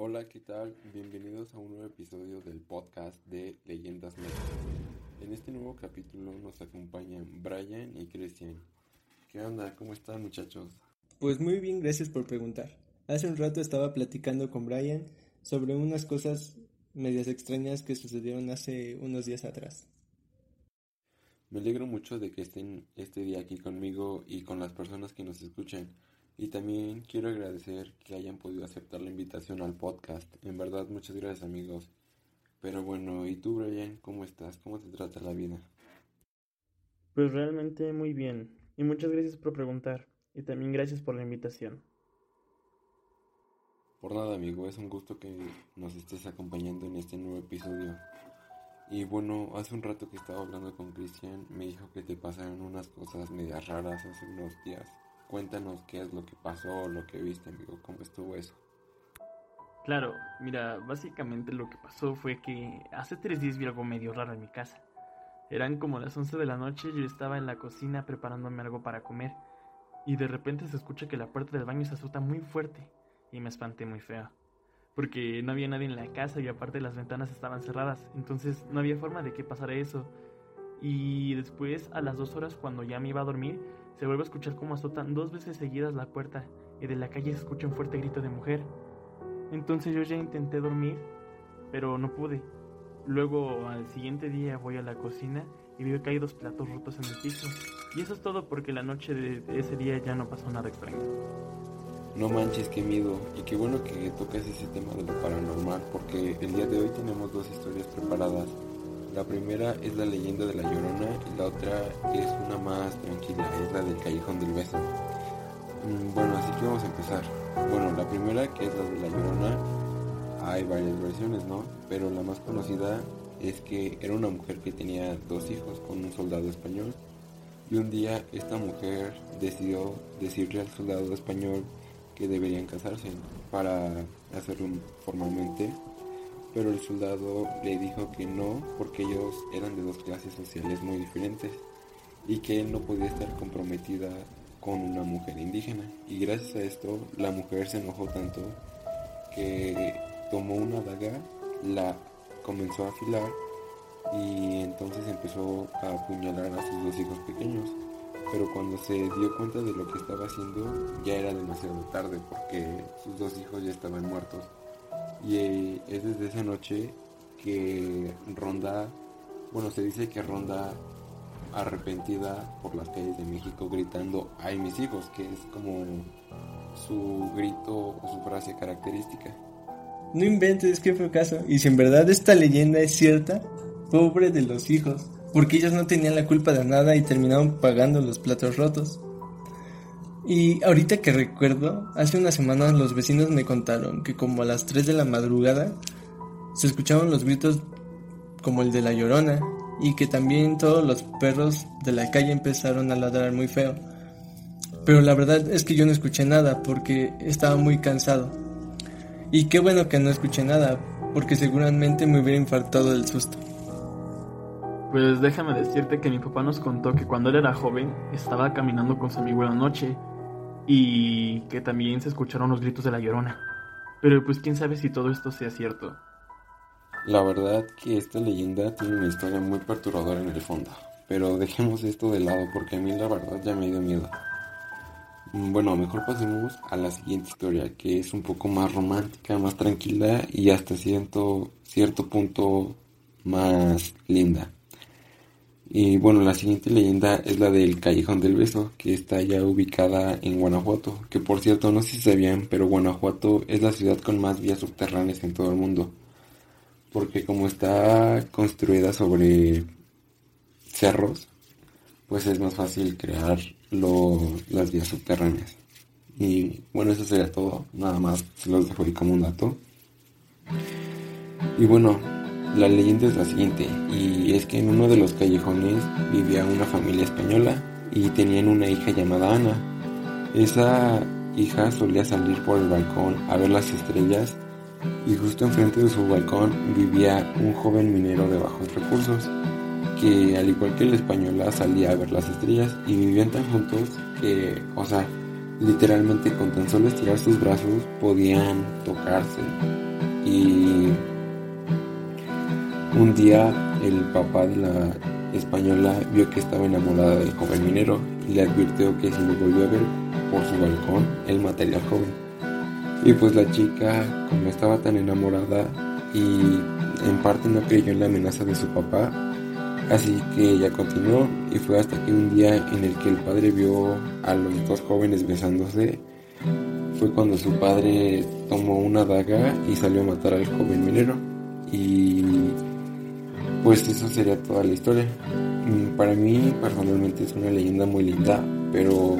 Hola, ¿qué tal? Bienvenidos a un nuevo episodio del podcast de Leyendas Médicas. En este nuevo capítulo nos acompañan Brian y Christian. ¿Qué onda? ¿Cómo están muchachos? Pues muy bien, gracias por preguntar. Hace un rato estaba platicando con Brian sobre unas cosas medias extrañas que sucedieron hace unos días atrás. Me alegro mucho de que estén este día aquí conmigo y con las personas que nos escuchan. Y también quiero agradecer que hayan podido aceptar la invitación al podcast. En verdad, muchas gracias amigos. Pero bueno, ¿y tú Brian? ¿Cómo estás? ¿Cómo te trata la vida? Pues realmente muy bien. Y muchas gracias por preguntar. Y también gracias por la invitación. Por nada amigo, es un gusto que nos estés acompañando en este nuevo episodio. Y bueno, hace un rato que estaba hablando con Cristian, me dijo que te pasaron unas cosas medias raras hace unos días. Cuéntanos qué es lo que pasó, lo que viste, amigo, cómo estuvo eso. Claro, mira, básicamente lo que pasó fue que hace tres días vi algo medio raro en mi casa. Eran como las 11 de la noche, yo estaba en la cocina preparándome algo para comer y de repente se escucha que la puerta del baño se azota muy fuerte y me espanté muy feo porque no había nadie en la casa y aparte las ventanas estaban cerradas, entonces no había forma de que pasara eso. Y después, a las dos horas, cuando ya me iba a dormir, se vuelve a escuchar como azotan dos veces seguidas la puerta y de la calle se escucha un fuerte grito de mujer. Entonces yo ya intenté dormir, pero no pude. Luego, al siguiente día, voy a la cocina y veo que hay dos platos rotos en el piso. Y eso es todo porque la noche de ese día ya no pasó nada extraño. No manches, qué miedo. Y qué bueno que tocas ese tema de lo paranormal, porque el día de hoy tenemos dos historias preparadas. La primera es la leyenda de la Llorona y la otra es una más tranquila, es la del Callejón del Beso. Mm, bueno, así que vamos a empezar. Bueno, la primera, que es la de la Llorona, hay varias versiones, ¿no? Pero la más conocida es que era una mujer que tenía dos hijos con un soldado español. Y un día esta mujer decidió decirle al soldado español que deberían casarse para hacerlo formalmente, pero el soldado le dijo que no porque ellos eran de dos clases sociales muy diferentes y que él no podía estar comprometida con una mujer indígena. Y gracias a esto la mujer se enojó tanto que tomó una daga, la comenzó a afilar y entonces empezó a apuñalar a sus dos hijos pequeños pero cuando se dio cuenta de lo que estaba haciendo ya era demasiado tarde porque sus dos hijos ya estaban muertos. Y eh, es desde esa noche que ronda, bueno, se dice que ronda arrepentida por las calles de México gritando ¡ay mis hijos! que es como su grito o su frase característica. No inventes, que fue caso. Y si en verdad esta leyenda es cierta, pobre de los hijos porque ellos no tenían la culpa de nada y terminaron pagando los platos rotos. Y ahorita que recuerdo, hace unas semanas los vecinos me contaron que como a las 3 de la madrugada se escuchaban los gritos como el de la llorona y que también todos los perros de la calle empezaron a ladrar muy feo. Pero la verdad es que yo no escuché nada porque estaba muy cansado. Y qué bueno que no escuché nada porque seguramente me hubiera infartado del susto. Pues déjame decirte que mi papá nos contó que cuando él era joven estaba caminando con su amigo en la noche y que también se escucharon los gritos de la llorona. Pero pues quién sabe si todo esto sea cierto. La verdad que esta leyenda tiene una historia muy perturbadora en el fondo. Pero dejemos esto de lado porque a mí la verdad ya me dio miedo. Mm, bueno, mejor pasemos a la siguiente historia, que es un poco más romántica, más tranquila y hasta cierto, cierto punto más linda. Y bueno, la siguiente leyenda es la del Callejón del Beso, que está ya ubicada en Guanajuato, que por cierto no sé si sabían, pero Guanajuato es la ciudad con más vías subterráneas en todo el mundo, porque como está construida sobre cerros, pues es más fácil crear las vías subterráneas. Y bueno, eso sería todo, nada más se los dejo ahí como un dato. Y bueno, la leyenda es la siguiente, y es que en uno de los callejones vivía una familia española y tenían una hija llamada Ana. Esa hija solía salir por el balcón a ver las estrellas y justo enfrente de su balcón vivía un joven minero de bajos recursos que al igual que la española salía a ver las estrellas y vivían tan juntos que, o sea, literalmente con tan solo estirar sus brazos podían tocarse y un día el papá de la española vio que estaba enamorada del joven minero y le advirtió que si lo volvió a ver por su balcón, él mataría al joven. Y pues la chica, como estaba tan enamorada y en parte no creyó en la amenaza de su papá, así que ella continuó y fue hasta que un día en el que el padre vio a los dos jóvenes besándose, fue cuando su padre tomó una daga y salió a matar al joven minero. Y pues eso sería toda la historia. Mm, para mí personalmente es una leyenda muy linda, pero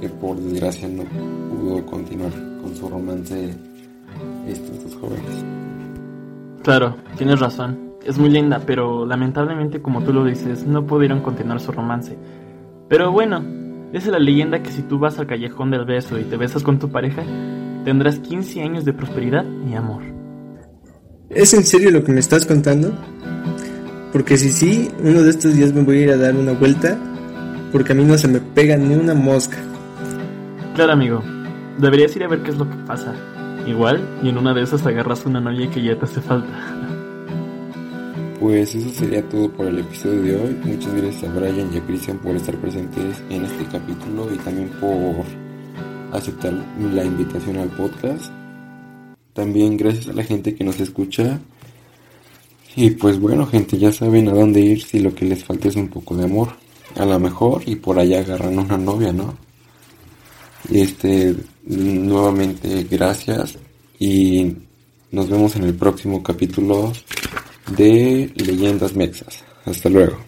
que por desgracia no pudo continuar con su romance estos dos jóvenes. Claro, tienes razón. Es muy linda, pero lamentablemente como tú lo dices, no pudieron continuar su romance. Pero bueno, esa es la leyenda que si tú vas al callejón del beso y te besas con tu pareja, tendrás 15 años de prosperidad y amor. ¿Es en serio lo que me estás contando? Porque si sí, uno de estos días me voy a ir a dar una vuelta, porque a mí no se me pega ni una mosca. Claro, amigo. Deberías ir a ver qué es lo que pasa. Igual, y en una de esas agarras una novia que ya te hace falta. Pues eso sería todo por el episodio de hoy. Muchas gracias a Brian y a Christian por estar presentes en este capítulo y también por aceptar la invitación al podcast. También gracias a la gente que nos escucha y pues bueno, gente, ya saben a dónde ir si lo que les falta es un poco de amor. A lo mejor y por allá agarran una novia, ¿no? Este, nuevamente gracias y nos vemos en el próximo capítulo de Leyendas Mexas. Hasta luego.